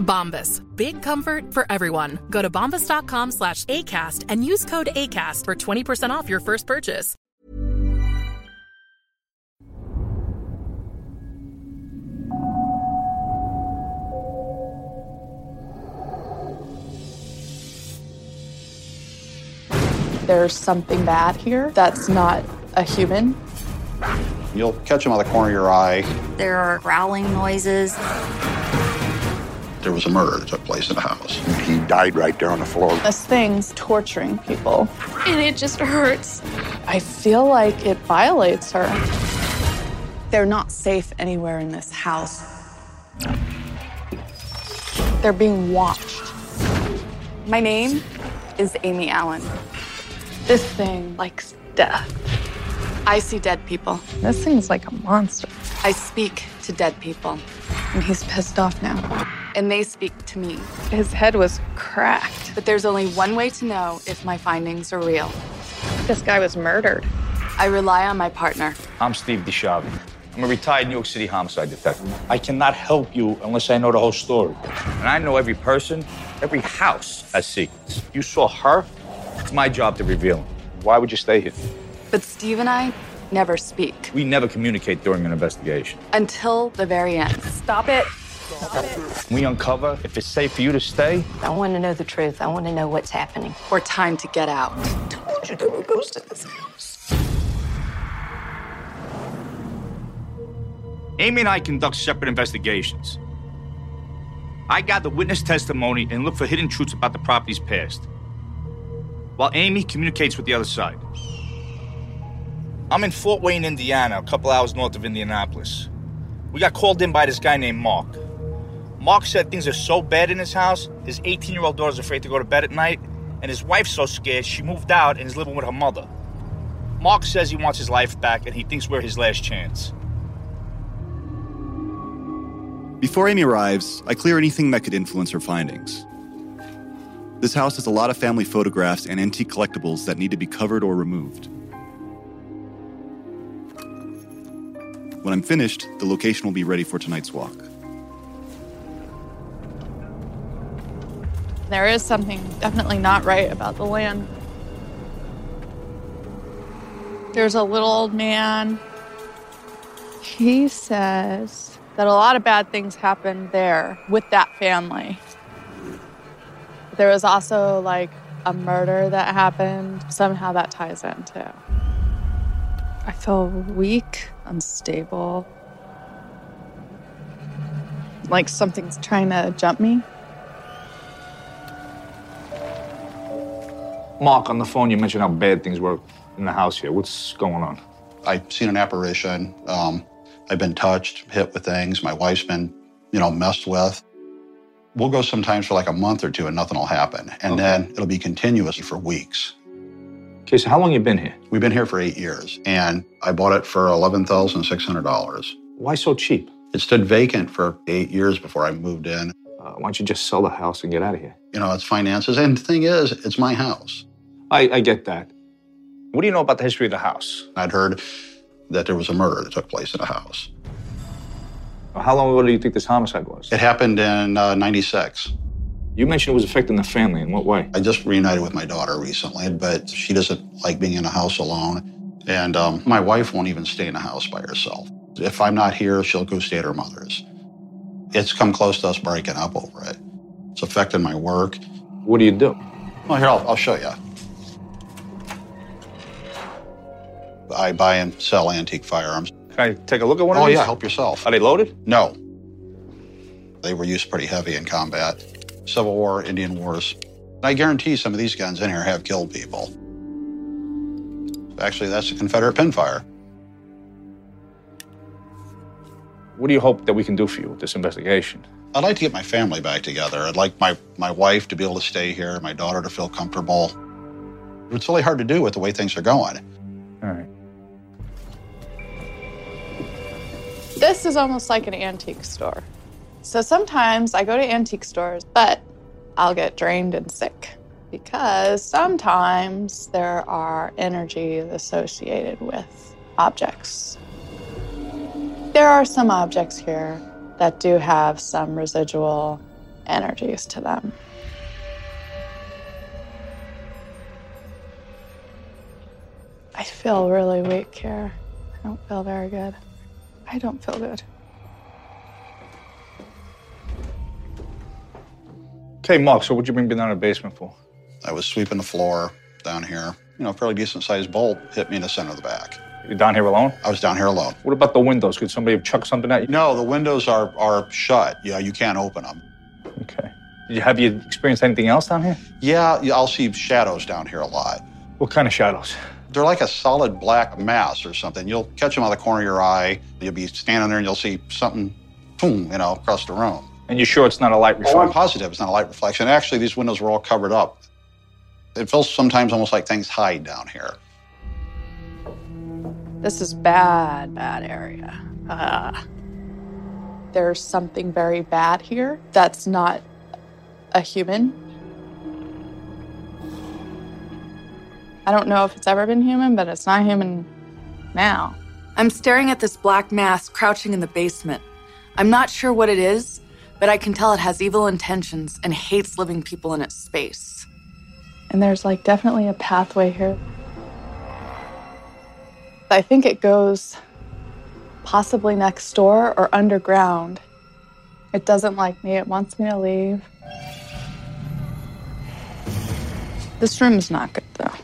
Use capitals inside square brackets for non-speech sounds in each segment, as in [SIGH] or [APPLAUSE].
Bombas. Big comfort for everyone. Go to bombas.com slash ACAST and use code ACAST for 20% off your first purchase. There's something bad here that's not a human. You'll catch them out of the corner of your eye. There are growling noises. There was a murder that took place in the house. He died right there on the floor. This thing's torturing people. And it just hurts. I feel like it violates her. They're not safe anywhere in this house. They're being watched. My name is Amy Allen. This thing likes death. I see dead people. This thing's like a monster. I speak to dead people, and he's pissed off now. And they speak to me. His head was cracked. But there's only one way to know if my findings are real. This guy was murdered. I rely on my partner. I'm Steve DiSchiavi. I'm a retired New York City homicide detective. I cannot help you unless I know the whole story. And I know every person, every house has secrets. You saw her, it's my job to reveal them. Why would you stay here? But Steve and I never speak We never communicate during an investigation. until the very end. Stop it. We uncover if it's safe for you to stay. I want to know the truth. I want to know what's happening. Or time to get out. told you there were ghosts in this house. Amy and I conduct separate investigations. I gather the witness testimony and look for hidden truths about the property's past, while Amy communicates with the other side. I'm in Fort Wayne, Indiana, a couple hours north of Indianapolis. We got called in by this guy named Mark. Mark said things are so bad in his house, his 18 year old daughter's afraid to go to bed at night, and his wife's so scared she moved out and is living with her mother. Mark says he wants his life back and he thinks we're his last chance. Before Amy arrives, I clear anything that could influence her findings. This house has a lot of family photographs and antique collectibles that need to be covered or removed. When I'm finished, the location will be ready for tonight's walk. There is something definitely not right about the land. There's a little old man. He says that a lot of bad things happened there with that family. There was also like a murder that happened. Somehow that ties in too. I feel weak, unstable. Like something's trying to jump me. Mark, on the phone, you mentioned how bad things were in the house here. What's going on? I've seen an apparition. Um, I've been touched, hit with things. My wife's been, you know, messed with. We'll go sometimes for like a month or two and nothing will happen. And Okay. then it'll be continuous for weeks. Okay, so how long you been here? We've been here for eight years and I bought it for $11,600. Why so cheap? It stood vacant for eight years before I moved in. Uh, why don't you just sell the house and get out of here? You know, it's finances. And the thing is, it's my house. I, I get that. What do you know about the history of the house? I'd heard that there was a murder that took place in the house. How long ago do you think this homicide was? It happened in uh, 96. You mentioned it was affecting the family. In what way? I just reunited with my daughter recently, but she doesn't like being in a house alone. And um, my wife won't even stay in a house by herself. If I'm not here, she'll go stay at her mother's. It's come close to us breaking up over it. It's affecting my work. What do you do? Well, here, I'll, I'll show you. I buy and sell antique firearms. Can I take a look at one oh, of these? yeah, help yourself. Are they loaded? No. They were used pretty heavy in combat. Civil War, Indian Wars. I guarantee some of these guns in here have killed people. Actually, that's a Confederate pinfire. What do you hope that we can do for you with this investigation? I'd like to get my family back together. I'd like my, my wife to be able to stay here, my daughter to feel comfortable. It's really hard to do with the way things are going. All right. This is almost like an antique store. So sometimes I go to antique stores, but I'll get drained and sick because sometimes there are energies associated with objects. There are some objects here that do have some residual energies to them. I feel really weak here. I don't feel very good. I don't feel good. Okay, Mark, so what'd you bring me down to the basement for? I was sweeping the floor down here. You know, a fairly decent sized bolt hit me in the center of the back. You're down here alone? I was down here alone. What about the windows? Could somebody have chucked something at you? No, the windows are, are shut. Yeah, you can't open them. Okay. Did you, have you experienced anything else down here? Yeah, yeah, I'll see shadows down here a lot. What kind of shadows? They're like a solid black mass or something. You'll catch them out of the corner of your eye. You'll be standing there and you'll see something, boom, you know, across the room. And you're sure it's not a light Oh, I'm positive it's not a light reflection. Actually, these windows were all covered up. It feels sometimes almost like things hide down here. This is bad, bad area. Uh, there's something very bad here that's not a human. I don't know if it's ever been human, but it's not human now. I'm staring at this black mass crouching in the basement. I'm not sure what it is, but I can tell it has evil intentions and hates living people in its space. And there's like definitely a pathway here. I think it goes possibly next door or underground. It doesn't like me, it wants me to leave. This room is not good though.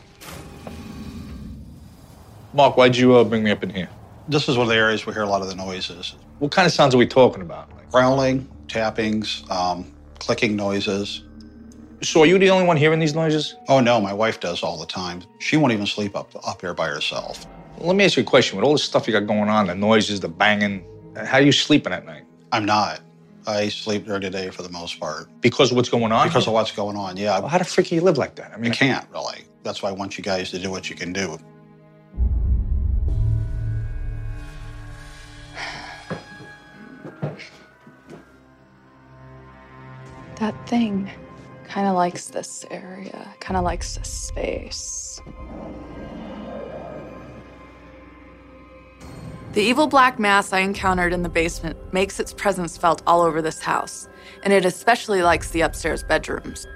Mark, why'd you uh, bring me up in here? This is one of the areas we hear a lot of the noises What kind of sounds are we talking about? Like, growling, tappings, um, clicking noises. so are you the only one hearing these noises? Oh no, my wife does all the time. She won't even sleep up up here by herself. Let me ask you a question. With all the stuff you got going on, the noises, the banging, how are you sleeping at night? I'm not. I sleep during the day for the most part Because of what's going on? because of what's going on. Yeah, Well, how the frick you live like that? I mean, can't really. That's why I want you guys to do what you can do. That thing kind of likes this area, kind of likes this space. The evil black mass I encountered in the basement makes its presence felt all over this house, and it especially likes the upstairs bedrooms.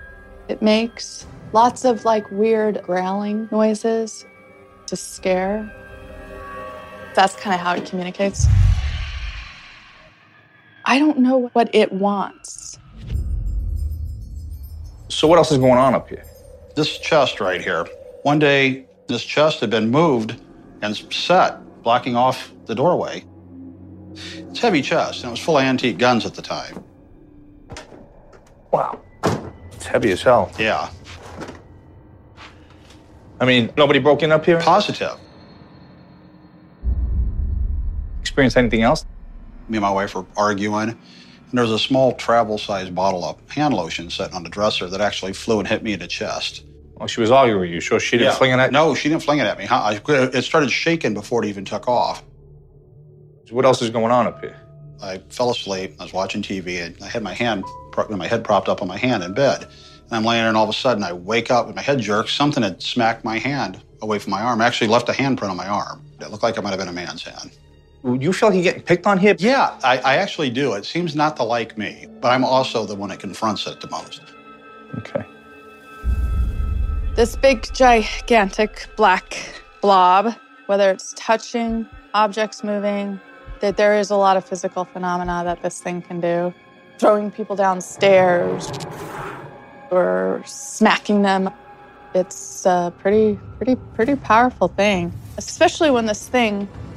It makes lots of like weird growling noises to scare. That's kind of how it communicates. I don't know what it wants. So what else is going on up here? This chest right here. One day, this chest had been moved and set, blocking off the doorway. It's a heavy chest, and it was full of antique guns at the time. Wow. It's heavy as hell. Yeah, I mean, nobody broke in up here? positive. Experienced anything else? Me and my wife were arguing, And there was a small travel sized bottle of hand lotion sitting on the dresser that actually flew and hit me in the chest. Oh, she was arguing with you. Sure, she didn't Yeah. fling it at No, she didn't fling it at me. Huh? I, it started shaking before it even took off. What else is going on up here? I fell asleep. I was watching TV, and I had my hand, my head propped up on my hand in bed. And I'm laying there, and all of a sudden, I wake up with my head jerks. Something had smacked my hand away from my arm. Actually, left a handprint on my arm. It looked like it might have been a man's hand. You feel like you're getting picked on here? Yeah, I, I actually do. It seems not to like me, but I'm also the one that confronts it the most. Okay. This big, gigantic black blob, whether it's touching, objects moving, that there is a lot of physical phenomena that this thing can do. Throwing people downstairs or smacking them. It's a pretty, pretty, pretty powerful thing, especially when this thing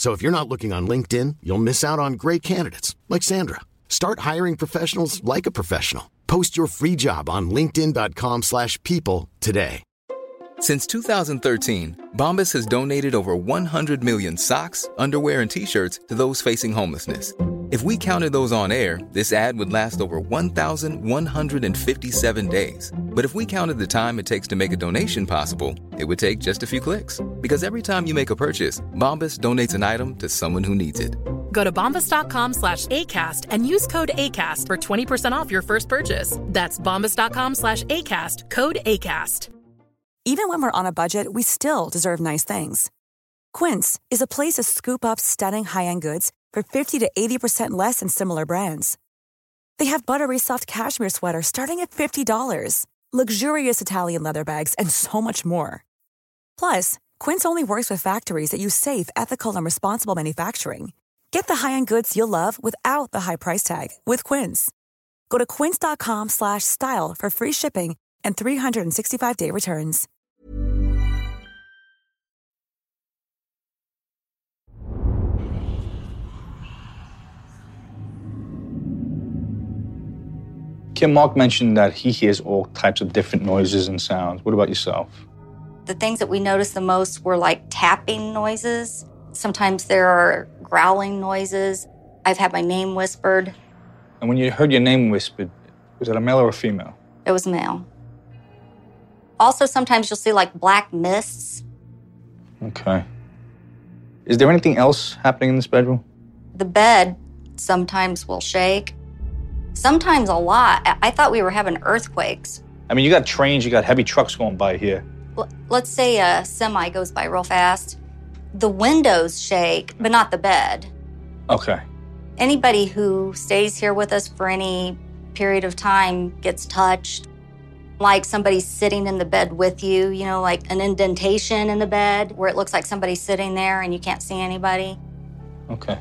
So if you're not looking on LinkedIn, you'll miss out on great candidates like Sandra. Start hiring professionals like a professional. Post your free job on linkedin.com/people today. Since 2013, Bombas has donated over 100 million socks, underwear, and t-shirts to those facing homelessness. If we counted those on air, this ad would last over 1,157 days. But if we counted the time it takes to make a donation possible, it would take just a few clicks. Because every time you make a purchase, Bombas donates an item to someone who needs it. Go to bombas.com slash ACAST and use code ACAST for 20% off your first purchase. That's bombas.com slash ACAST, code ACAST. Even when we're on a budget, we still deserve nice things. Quince is a place to scoop up stunning high-end goods for 50 to 80% less than similar brands. They have buttery soft cashmere sweaters starting at $50, luxurious Italian leather bags, and so much more. Plus, Quince only works with factories that use safe, ethical, and responsible manufacturing. Get the high-end goods you'll love without the high price tag with Quince. Go to quince.com slash style for free shipping and 365-day returns. Kim Mark mentioned that he hears all types of different noises and sounds. What about yourself? The things that we noticed the most were like tapping noises. Sometimes there are growling noises. I've had my name whispered. And when you heard your name whispered, was it a male or a female? It was male. Also, sometimes you'll see like black mists. Okay. Is there anything else happening in this bedroom? The bed sometimes will shake. Sometimes a lot. I- thought we were having earthquakes. I mean, you got trains, you got heavy trucks going by here. L- let's say a semi goes by real fast. The windows shake, but not the bed. Okay. Anybody who stays here with us for any period of time gets touched. Like somebody's sitting in the bed with you, you know, like an indentation in the bed where it looks like somebody's sitting there and you can't see anybody. Okay.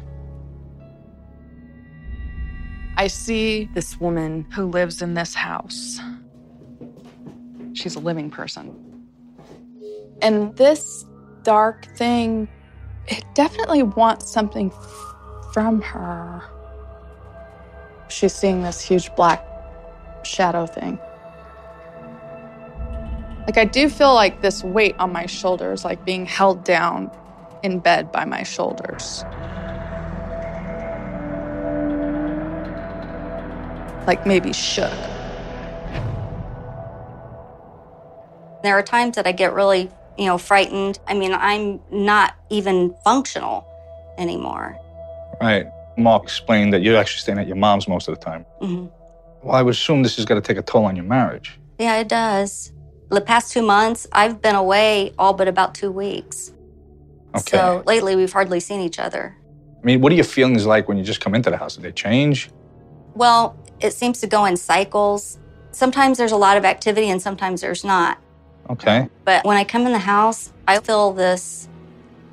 I see this woman who lives in this house. She's a living person. And this dark thing, it definitely wants something from her. She's seeing this huge black shadow thing. Like, I do feel like this weight on my shoulders, like being held down in bed by my shoulders. Like, maybe shook. There are times that I get really, you know, frightened. I mean, I'm not even functional anymore. Right. Mark explained that you're actually staying at your mom's most of the time. hmm Well, I would assume this is going to take a toll on your marriage. Yeah, it does. The past two months, I've been away all but about two weeks. Okay. So lately, we've hardly seen each other. I mean, what are your feelings like when you just come into the house? Did they change? Well, it seems to go in cycles. Sometimes there's a lot of activity and sometimes there's not. Okay. But when I come in the house, I feel this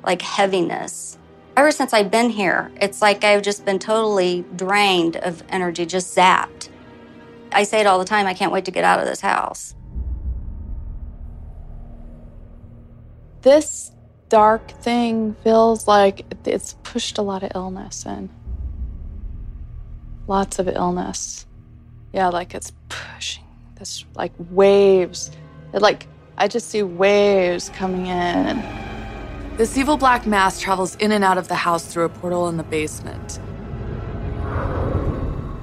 like heaviness. Ever since I've been here, it's like I've just been totally drained of energy, just zapped. I say it all the time I can't wait to get out of this house. This dark thing feels like it's pushed a lot of illness in. Lots of illness. Yeah, like it's pushing this like waves. It like I just see waves coming in. This evil black mass travels in and out of the house through a portal in the basement.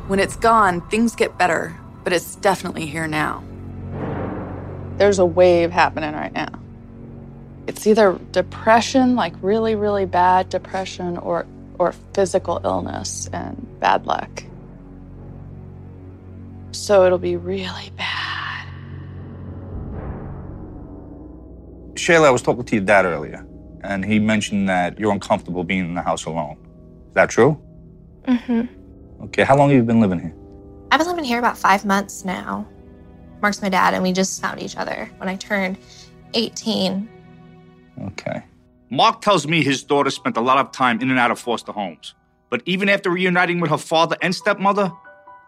When it's gone, things get better, but it's definitely here now. There's a wave happening right now. It's either depression, like really, really bad depression, or or physical illness and bad luck. So it'll be really bad. Shayla, I was talking to your dad earlier, and he mentioned that you're uncomfortable being in the house alone. Is that true? Mm-hmm. Okay. How long have you been living here? I've been living here about five months now. Mark's my dad, and we just found each other when I turned 18. Okay. Mark tells me his daughter spent a lot of time in and out of foster homes. But even after reuniting with her father and stepmother,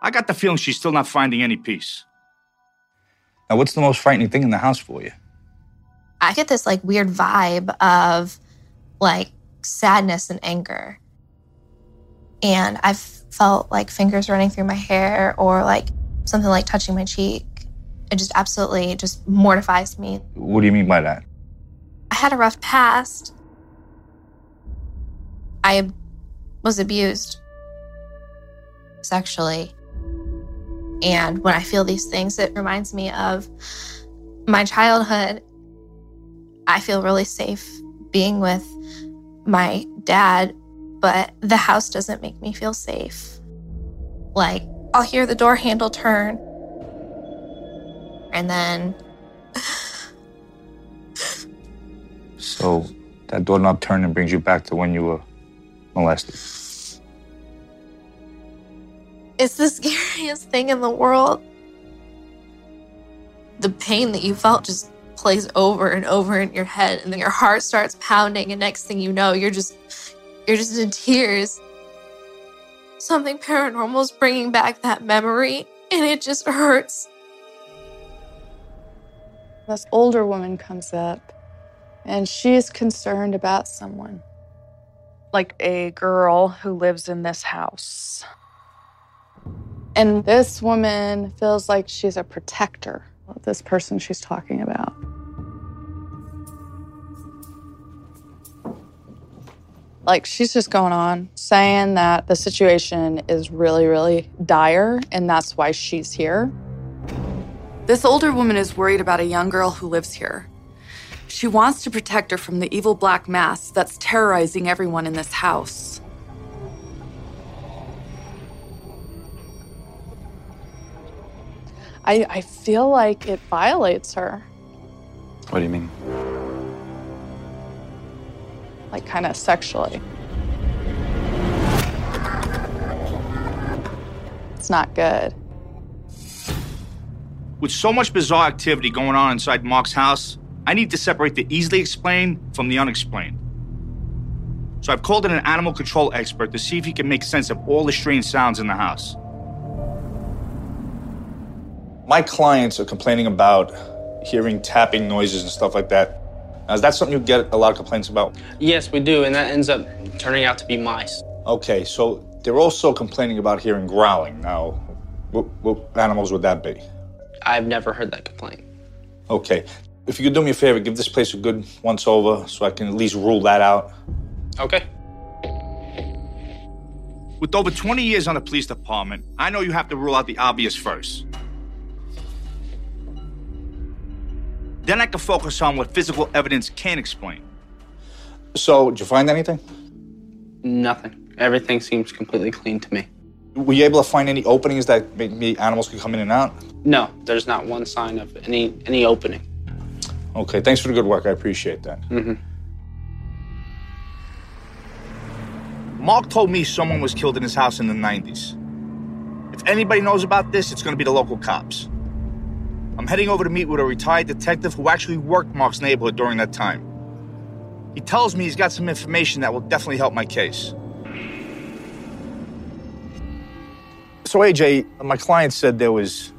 I got the feeling she's still not finding any peace. Now, what's the most frightening thing in the house for you? I get this like weird vibe of like sadness and anger. And I've felt like fingers running through my hair or like something like touching my cheek. It just absolutely just mortifies me. What do you mean by that? I had a rough past. I was abused sexually. And when I feel these things, it reminds me of my childhood. I feel really safe being with my dad, but the house doesn't make me feel safe. Like, I'll hear the door handle turn, and then So that doorknob and brings you back to when you were molested. It's the thing in the world. The pain that you felt just plays over and over in your head and then your heart starts pounding and next thing you know you're just you're just in tears. Something paranormal is bringing back that memory and it just hurts. This older woman comes up and she's concerned about someone. Like a girl who lives in this house. And this woman feels like she's a protector of this person she's talking about. Like she's just going on saying that the situation is really, really dire and that's why she's here. This older woman is worried about a young girl who lives here. She wants to protect her from the evil black mass that's terrorizing everyone in this house. I, I feel like it violates her, What do you mean? like kind of sexually. It's not good. With so much bizarre activity going on inside Mark's house, I need to separate the easily explained from the unexplained. So I've called in an animal control expert to see if he can make sense of all the strange sounds in the house. My clients are complaining about hearing tapping noises and stuff like that. Now, is that something you get a lot of complaints about? Yes, we do, and that ends up turning out to be mice. Okay, so they're also complaining about hearing growling. Now, what, what animals would that be? I've never heard that complaint. Okay, if you could do me a favor, give this place a good once over so I can at least rule that out. Okay. With over 20 years on the police department, I know you have to rule out the obvious first. Then I can focus on what physical evidence can explain. So, did you find anything? Nothing. Everything seems completely clean to me. Were you able to find any openings that maybe animals could come in and out? No, there's not one sign of any any opening. Okay, thanks for the good work. I appreciate that. Mm-hmm. Mark told me someone was killed in his house in the 90s. If anybody knows about this, it's going to be the local cops. I'm heading over to meet with a retired detective who actually worked Mark's neighborhood during that time. He tells me he's got some information that will definitely help my case. So, AJ, my client said there was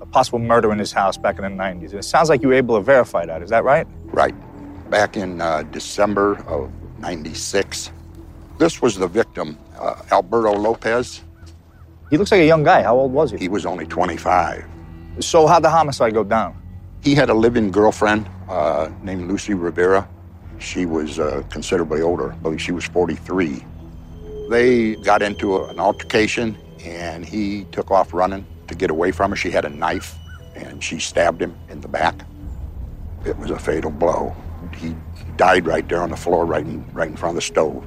a possible murder in his house back in the 90s. And it sounds like you were able to verify that. Is that right? Right. Back in uh, December of 96, this was the victim, uh, Alberto Lopez. He looks like a young guy. How old was he? He was only 25. So, how'd the homicide go down? He had a living girlfriend uh, named Lucy Rivera. She was uh, considerably older. I believe she was 43. They got into a, an altercation, and he took off running to get away from her. She had a knife, and she stabbed him in the back. It was a fatal blow. He died right there on the floor, right in, right in front of the stove.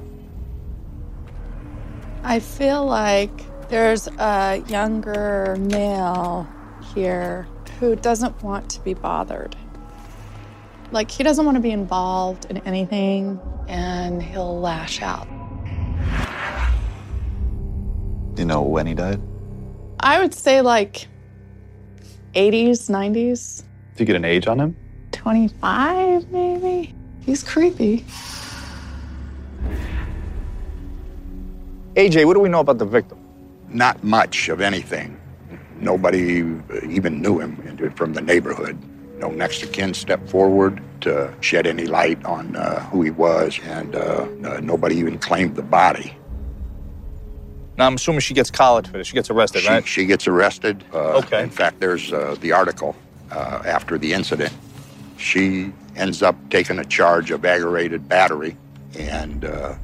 I feel like there's a younger male here who doesn't want to be bothered. Like, he doesn't want to be involved in anything, and he'll lash out. Do you know when he died? I would say like 80s, 90s, Did you get an age on him? 25 maybe. He's creepy. AJ, what do we know about the victim? Not much of anything. Nobody even knew him from the neighborhood. No next of kin stepped forward to shed any light on uh, who he was, and uh, uh, nobody even claimed the body. Now, I'm assuming she gets collared for this. She gets arrested, She, right? she gets arrested. Uh, Okay. In fact, there's uh, the article uh, after the incident. She ends up taking a charge of aggravated battery and uh,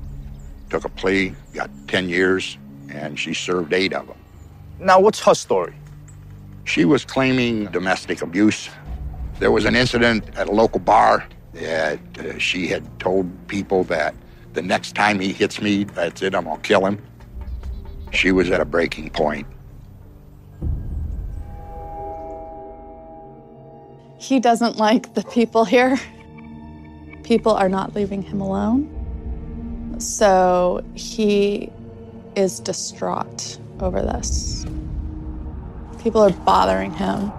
took a plea, got 10 years, and she served eight of them. Now, what's her story? She was claiming domestic abuse. There was an incident at a local bar that uh, she had told people that the next time he hits me, that's it, I'm gonna kill him. She was at a breaking point. He doesn't like the people here. People are not leaving him alone. So he is distraught over this. People are bothering him,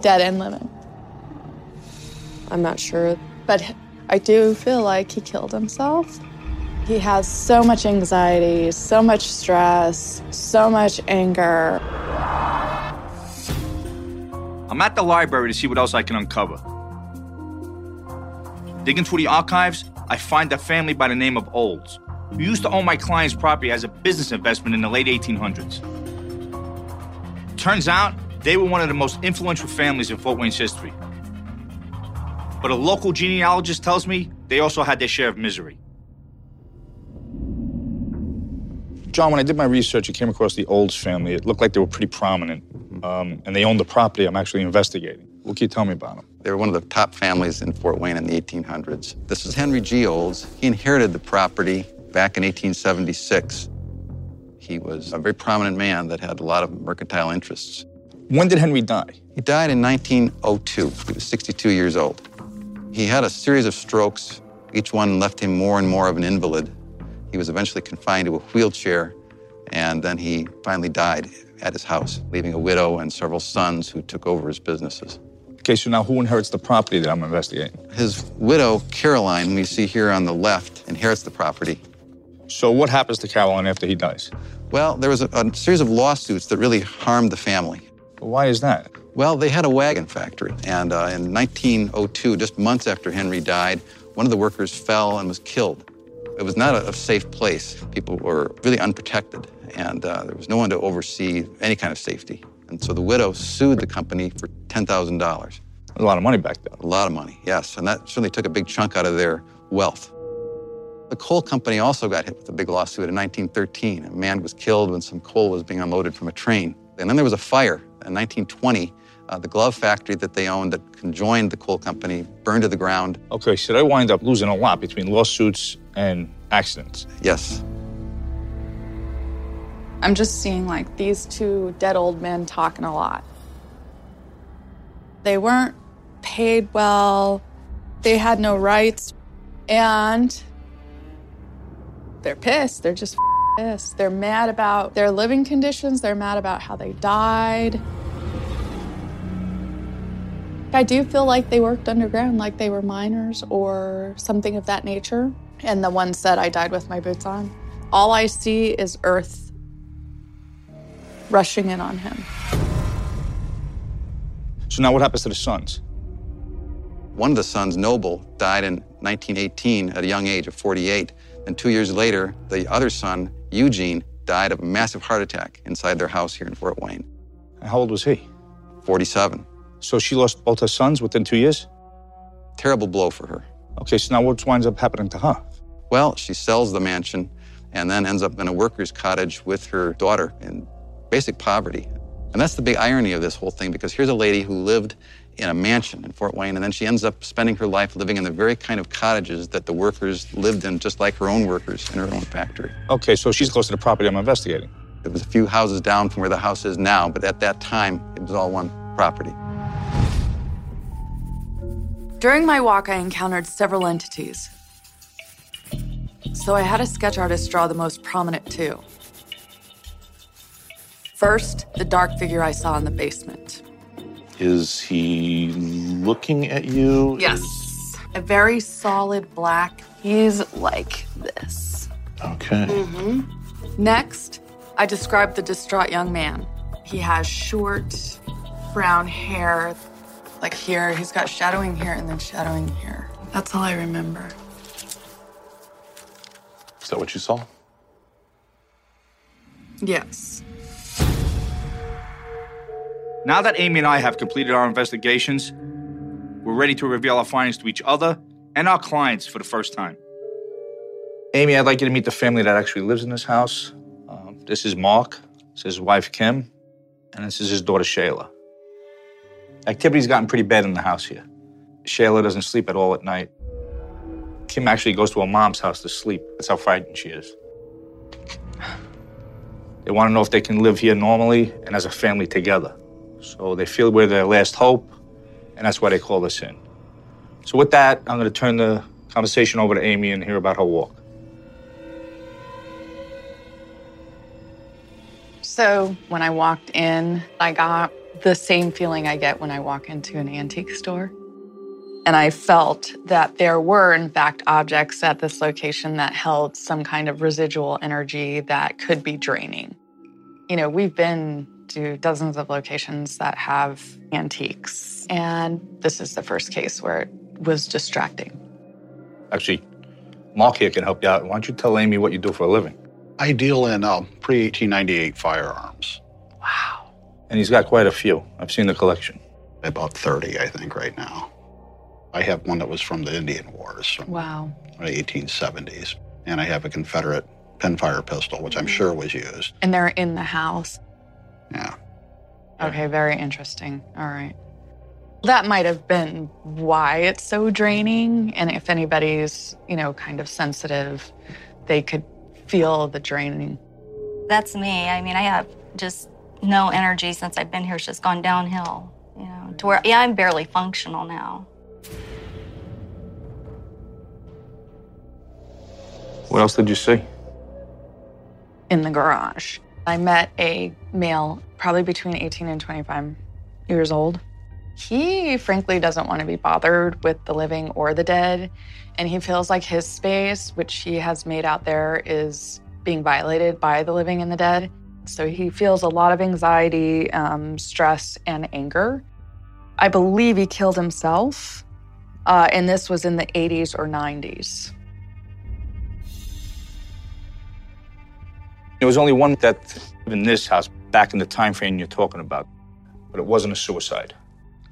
dead and living. I'm not sure, but I do feel like he killed himself. He has so much anxiety, so much stress, so much anger. I'm at the library to see what else I can uncover. Digging through the archives, I find a family by the name of Olds, who used to own my client's property as a business investment in the late 1800s. Turns out, they were one of the most influential families in Fort Wayne's history. But a local genealogist tells me they also had their share of misery. John, when I did my research, I came across the Olds family. It looked like they were pretty prominent, um, and they owned the property I'm actually investigating. What can you tell me about them? They were one of the top families in Fort Wayne in the 1800s. This is Henry G. Olds. He inherited the property back in 1876. He was a very prominent man that had a lot of mercantile interests. When did Henry die? He died in 1902. He was 62 years old. He had a series of strokes. Each one left him more and more of an invalid. He was eventually confined to a wheelchair, and then he finally died at his house, leaving a widow and several sons who took over his businesses. Okay, so now who inherits the property that I'm investigating? His widow, Caroline, we see here on the left, inherits the property. So what happens to Caroline after he dies? Well, there was a, a series of lawsuits that really harmed the family. Why is that? Well, they had a wagon factory, and uh, in 1902, just months after Henry died, one of the workers fell and was killed. It was not a, a safe place. People were really unprotected, and uh, there was no one to oversee any kind of safety. And so the widow sued the company for $10,000. A lot of money back then. A lot of money, yes. And that certainly took a big chunk out of their wealth. The coal company also got hit with a big lawsuit in 1913. A man was killed when some coal was being unloaded from a train. And then there was a fire in 1920. Uh, the glove factory that they owned that conjoined the coal company burned to the ground. Okay, so they wind up losing a lot between lawsuits and accidents. Yes. I'm just seeing like these two dead old men talking a lot. They weren't paid well, they had no rights, and they're pissed. They're just pissed. They're mad about their living conditions, they're mad about how they died. I do feel like they worked underground, like they were miners or something of that nature. And the one said, I died with my boots on. All I see is earth rushing in on him. So now what happens to the sons? One of the sons, Noble, died in 1918 at a young age of 48. And two years later, the other son, Eugene, died of a massive heart attack inside their house here in Fort Wayne. How old was he? 47. So she lost both her sons within two years? Terrible blow for her. Okay, so now what winds up happening to her? Well, she sells the mansion and then ends up in a worker's cottage with her daughter in basic poverty. And that's the big irony of this whole thing because here's a lady who lived in a mansion in Fort Wayne, and then she ends up spending her life living in the very kind of cottages that the workers lived in, just like her own workers in her own factory. Okay, so she's close to the property I'm investigating. It was a few houses down from where the house is now, but at that time, it was all one property. During my walk, I encountered several entities. So I had a sketch artist draw the most prominent two. First, the dark figure I saw in the basement. Is he looking at you? Yes. A very solid black. He's like this. Okay. Mm-hmm. Next, I described the distraught young man. He has short, brown hair. Like here, he's got shadowing here and then shadowing here. That's all I remember. Is that what you saw? Yes. Now that Amy and I have completed our investigations, we're ready to reveal our findings to each other and our clients for the first time. Amy, I'd like you to meet the family that actually lives in this house. Um, this is Mark, this is his wife Kim, and this is his daughter Shayla. Activity's gotten pretty bad in the house here. Shayla doesn't sleep at all at night. Kim actually goes to her mom's house to sleep. That's how frightened she is. They want to know if they can live here normally and as a family together. So they feel we're their last hope, and that's why they call us in. So with that, I'm going to turn the conversation over to Amy and hear about her walk. So when I walked in, I got the same feeling I get when I walk into an antique store. And I felt that there were, in fact, objects at this location that held some kind of residual energy that could be draining. You know, we've been to dozens of locations that have antiques, and this is the first case where it was distracting. Actually, Mark here can help you out. Why don't you tell Amy what you do for a living? I deal in uh, pre 1898 firearms. Wow. And he's got quite a few. I've seen the collection. About 30, I think, right now. I have one that was from the Indian Wars from Wow. the 1870s. And I have a Confederate pinfire pistol, which I'm sure was used. And they're in the house. Yeah. Okay, very interesting. All right. That might have been why it's so draining. And if anybody's, you know, kind of sensitive, they could feel the draining. That's me. I mean, I have just no energy since I've been here. It's just gone downhill, you know, to where, yeah, I'm barely functional now. What else did you see? in the garage. I met a male, probably between 18 and 25 years old. He frankly doesn't want to be bothered with the living or the dead. And he feels like his space, which he has made out there, is being violated by the living and the dead. So he feels a lot of anxiety, um, stress, and anger. I believe he killed himself. Uh, and this was in the 80s or 90s. There was only one death in this house back in the time frame you're talking about, but it wasn't a suicide.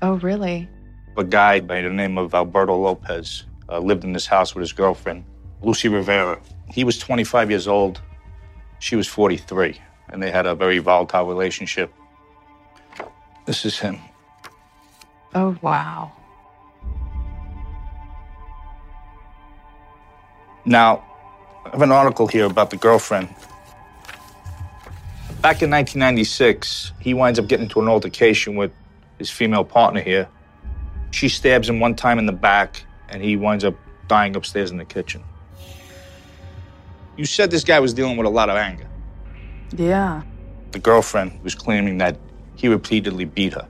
Oh, really? A guy by the name of Alberto Lopez uh, lived in this house with his girlfriend, Lucy Rivera. He was 25 years old. She was 43, and they had a very volatile relationship. This is him. Oh, wow. Now, I have an article here about the girlfriend. Back in 1996, he winds up getting into an altercation with his female partner here. She stabs him one time in the back, and he winds up dying upstairs in the kitchen. You said this guy was dealing with a lot of anger. Yeah. The girlfriend was claiming that he repeatedly beat her.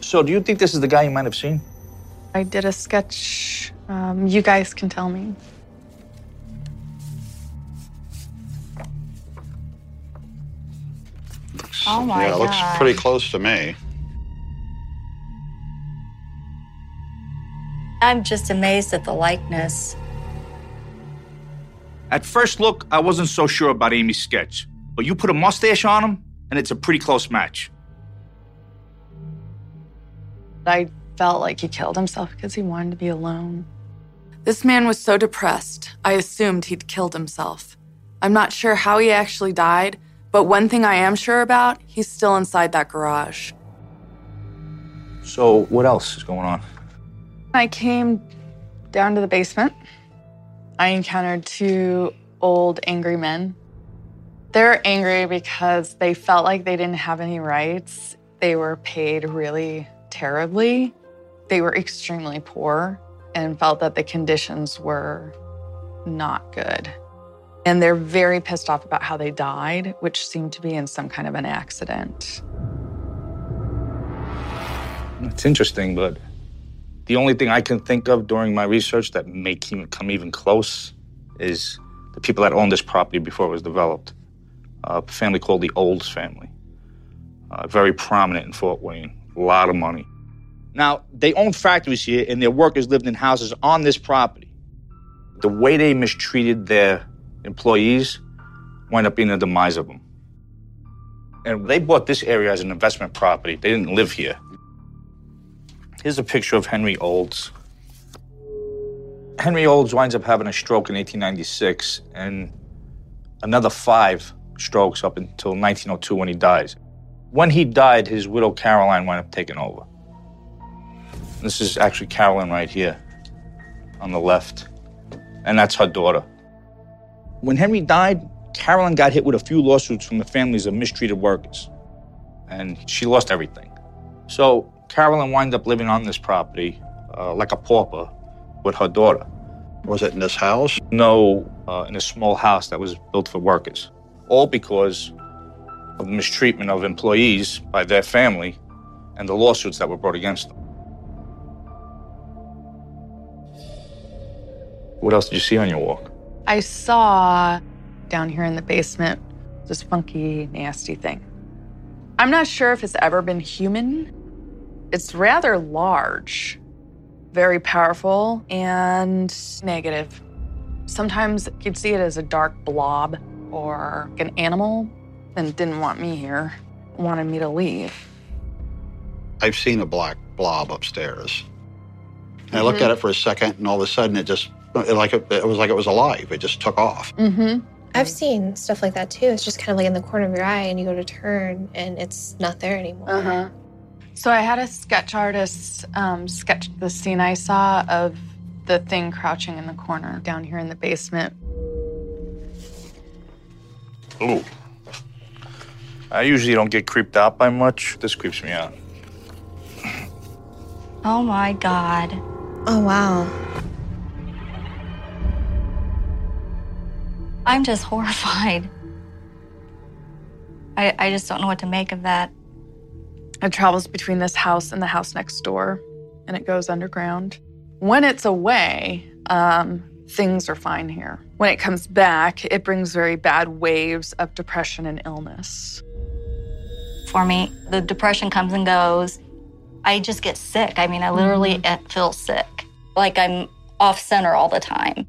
So, do you think this is the guy you might have seen? I did a sketch. Um, you guys can tell me. Oh my yeah, it looks God. pretty close to me. I'm just amazed at the likeness. At first look, I wasn't so sure about Amy's sketch, but you put a mustache on him, and it's a pretty close match. I felt like he killed himself because he wanted to be alone. This man was so depressed, I assumed he'd killed himself. I'm not sure how he actually died, but one thing I am sure about, he's still inside that garage. So, what else is going on? I came down to the basement. I encountered two old angry men. They're angry because they felt like they didn't have any rights. They were paid really terribly. They were extremely poor and felt that the conditions were not good. And they're very pissed off about how they died, which seemed to be in some kind of an accident. It's interesting, but the only thing I can think of during my research that may come even close is the people that owned this property before it was developed. a family called the Olds family. Uh, very prominent in Fort Wayne. A lot of money. Now, they owned factories here, and their workers lived in houses on this property. The way they mistreated their employees wind up being the demise of them. And they bought this area as an investment property. They didn't live here. Here's a picture of Henry Olds. Henry Olds winds up having a stroke in 1896 and another five strokes up until 1902 when he dies. When he died, his widow Caroline wound up taking over. This is actually Carolyn right here on the left, and that's her daughter. When Henry died, Carolyn got hit with a few lawsuits from the families of mistreated workers, and she lost everything. So Carolyn wound up living on this property uh, like a pauper with her daughter. Was it in this house? No, uh, in a small house that was built for workers. All because of mistreatment of employees by their family and the lawsuits that were brought against them. What else did you see on your walk? I saw down here in the basement this funky, nasty thing. I'm not sure if it's ever been human. It's rather large, very powerful, and negative. Sometimes you'd see it as a dark blob or an animal and didn't want me here, wanted me to leave. I've seen a black blob upstairs. And I looked mm-hmm. at it for a second, and all of a sudden, it just like it, it was like it was alive. It just took off. Mm-hmm. I've seen stuff like that too. It's just kind of like in the corner of your eye, and you go to turn, and it's not there anymore. Uh-huh. So I had a sketch artist um, sketch the scene I saw of the thing crouching in the corner down here in the basement. Ooh. I usually don't get creeped out by much. This creeps me out. Oh my God. Oh, wow. I'm just horrified. I, I just don't know what to make of that. It travels between this house and the house next door, and it goes underground. When it's away, um, things are fine here. When it comes back, it brings very bad waves of depression and illness. For me, the depression comes and goes. I just get sick. I mean, I literally uh, feel sick. Like I'm off center all the time.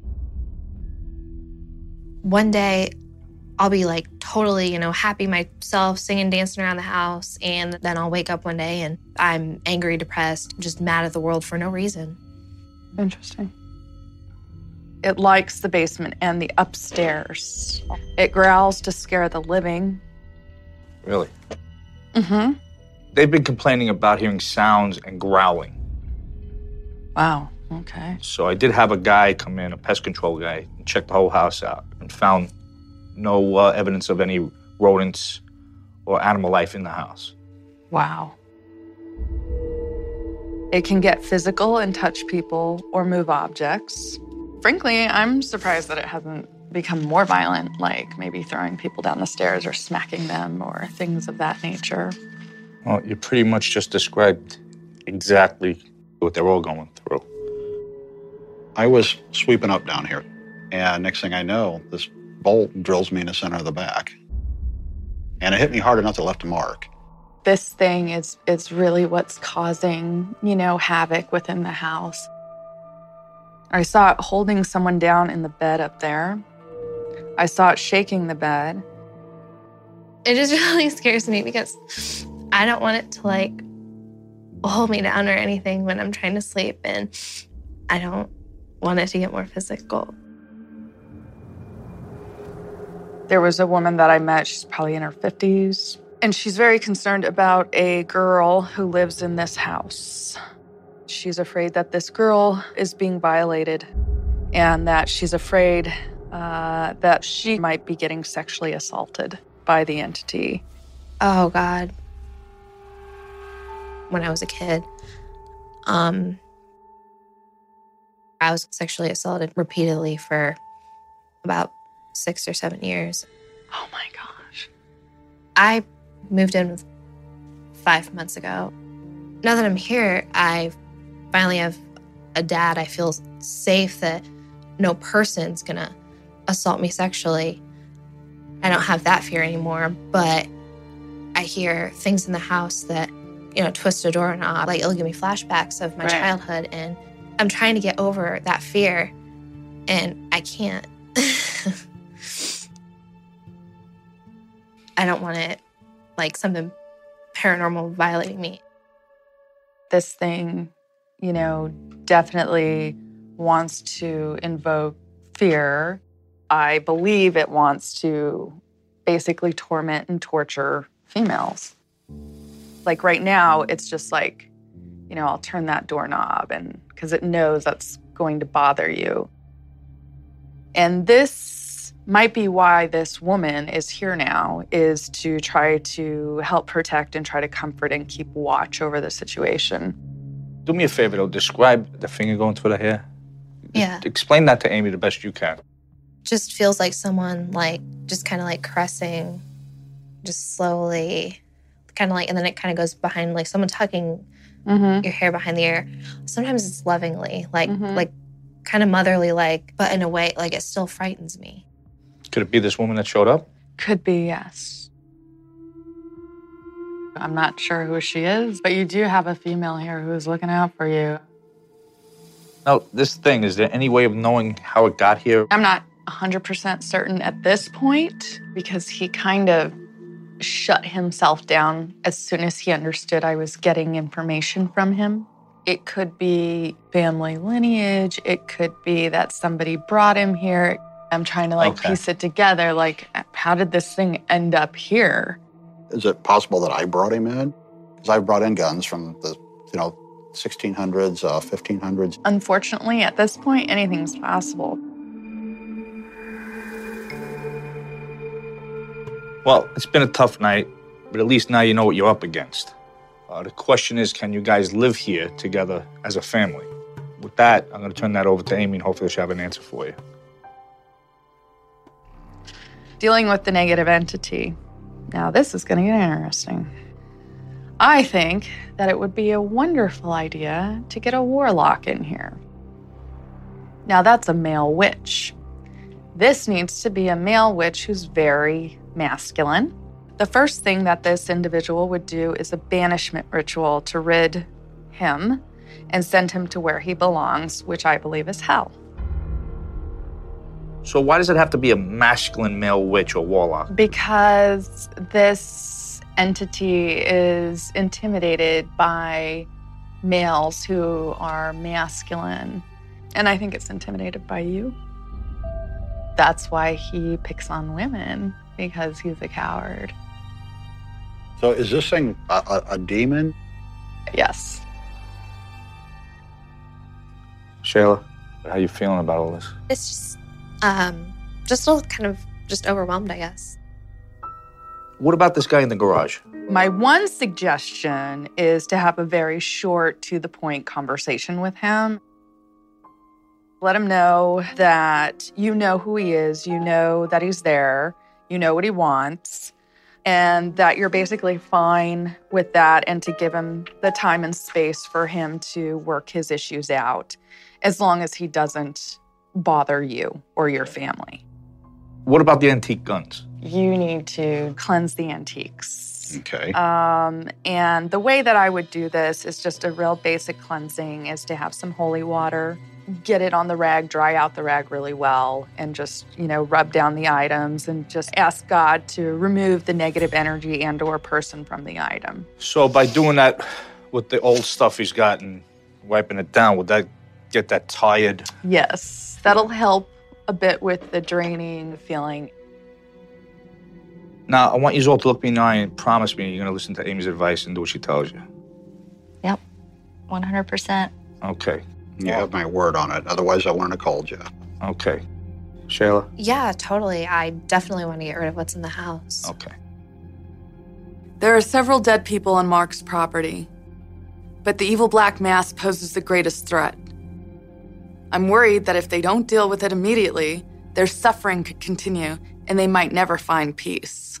One day, I'll be like totally, you know, happy myself, singing, dancing around the house. And then I'll wake up one day and I'm angry, depressed, just mad at the world for no reason. Interesting. It likes the basement and the upstairs. It growls to scare the living. Really? Mm-hmm. They've been complaining about hearing sounds and growling. Wow. Okay. So I did have a guy come in, a pest control guy, and check the whole house out and found no uh, evidence of any rodents or animal life in the house. Wow. It can get physical and touch people or move objects. Frankly, I'm surprised that it hasn't become more violent, like maybe throwing people down the stairs or smacking them or things of that nature. Well, you pretty much just described exactly what they're all going through. I was sweeping up down here, and next thing I know, this bolt drills me in the center of the back. And it hit me hard enough to left a mark. This thing is is really what's causing, you know, havoc within the house. I saw it holding someone down in the bed up there. I saw it shaking the bed. It just [LAUGHS] really scares me because I don't want it to like hold me down or anything when I'm trying to sleep. And I don't want it to get more physical. There was a woman that I met, she's probably in her 50s, and she's very concerned about a girl who lives in this house. She's afraid that this girl is being violated and that she's afraid uh, that she might be getting sexually assaulted by the entity. Oh, God. When I was a kid, um, I was sexually assaulted repeatedly for about six or seven years. Oh my gosh. I moved in five months ago. Now that I'm here, I finally have a dad. I feel safe that no person's gonna assault me sexually. I don't have that fear anymore, but I hear things in the house that, you know, twist a doorknob, like it'll give me flashbacks of my Right. childhood. And I'm trying to get over that fear, and I can't. [LAUGHS] I don't want it like something paranormal violating me. This thing, you know, definitely wants to invoke fear. I believe it wants to basically torment and torture females. Like right now, it's just like, you know, I'll turn that doorknob and because it knows that's going to bother you. And this might be why this woman is here now is to try to help protect and try to comfort and keep watch over the situation. Do me a favor, though. Describe the finger going through the hair. Yeah. Explain that to Amy the best you can. Just feels like someone like just kind of like caressing, just slowly, kind of like, and then it kind of goes behind like someone tucking Mm-hmm. your hair behind the ear. Sometimes it's lovingly, like Mhm. like kind of motherly, like, but in a way, like it still frightens me. Could it be this woman that showed up? Could be, yes. I'm not sure who she is, but you do have a female here who's looking out for you. Now, this thing, is there any way of knowing how it got here? I'm not 100% certain at this point because he kind of shut himself down as soon as he understood I was getting information from him. It could be family lineage, it could be that somebody brought him here. I'm trying to like Okay. piece it together like how did this thing end up here? Is it possible that I brought him in? Because I've brought in guns from the, you know, 1600s, uh, 1500s. Unfortunately, at this point anything's possible. Well, it's been a tough night, but at least now you know what you're up against. Uh, the question is, can you guys live here together as a family? With that, I'm going to turn that over to Amy, and hopefully she'll have an answer for you. dealing with the negative entity. Now, this is going to get interesting. I think that it would be a wonderful idea to get a warlock in here. Now, that's a male witch. This needs to be a male witch who's very masculine. The first thing that this individual would do is a banishment ritual to rid him and send him to where he belongs, which I believe is hell. So, why does it have to be a masculine male witch or warlock? because this entity is intimidated by males who are masculine. And I think it's intimidated by you. That's why he picks on women, because he's a coward. So is this thing a, a, a demon? Yes. Shayla, how are you feeling about all this? It's just, um, just a little kind of just overwhelmed, I guess. What about this guy in the garage? My one suggestion is to have a very short, to the point conversation with him. Let him know that you know who he is, you know that he's there, you know what he wants, and that you're basically fine with that, and to give him the time and space for him to work his issues out as long as he doesn't bother you or your family. What about the antique guns? You need to cleanse the antiques. Okay. Um, and the way that I would do this is just a real basic cleansing is to have some holy water, get it on the rag, dry out the rag really well, and just, you know, rub down the items and just ask God to remove the negative energy and or person from the item. So by doing that with the old stuff he's got and wiping it down, would that get that tired? Yes, that'll help a bit with the draining feeling. Now, I want you all to look me in the eye and promise me you're going to listen to Amy's advice and do what she tells you. Yep, 100%. Okay. You have my word on it. Otherwise, I wouldn't have called you. Okay. Shayla? Yeah, totally. I definitely want to get rid of what's in the house. Okay. There are several dead people on Mark's property, but the evil black mass poses the greatest threat. I'm worried that if they don't deal with it immediately, their suffering could continue and they might never find peace.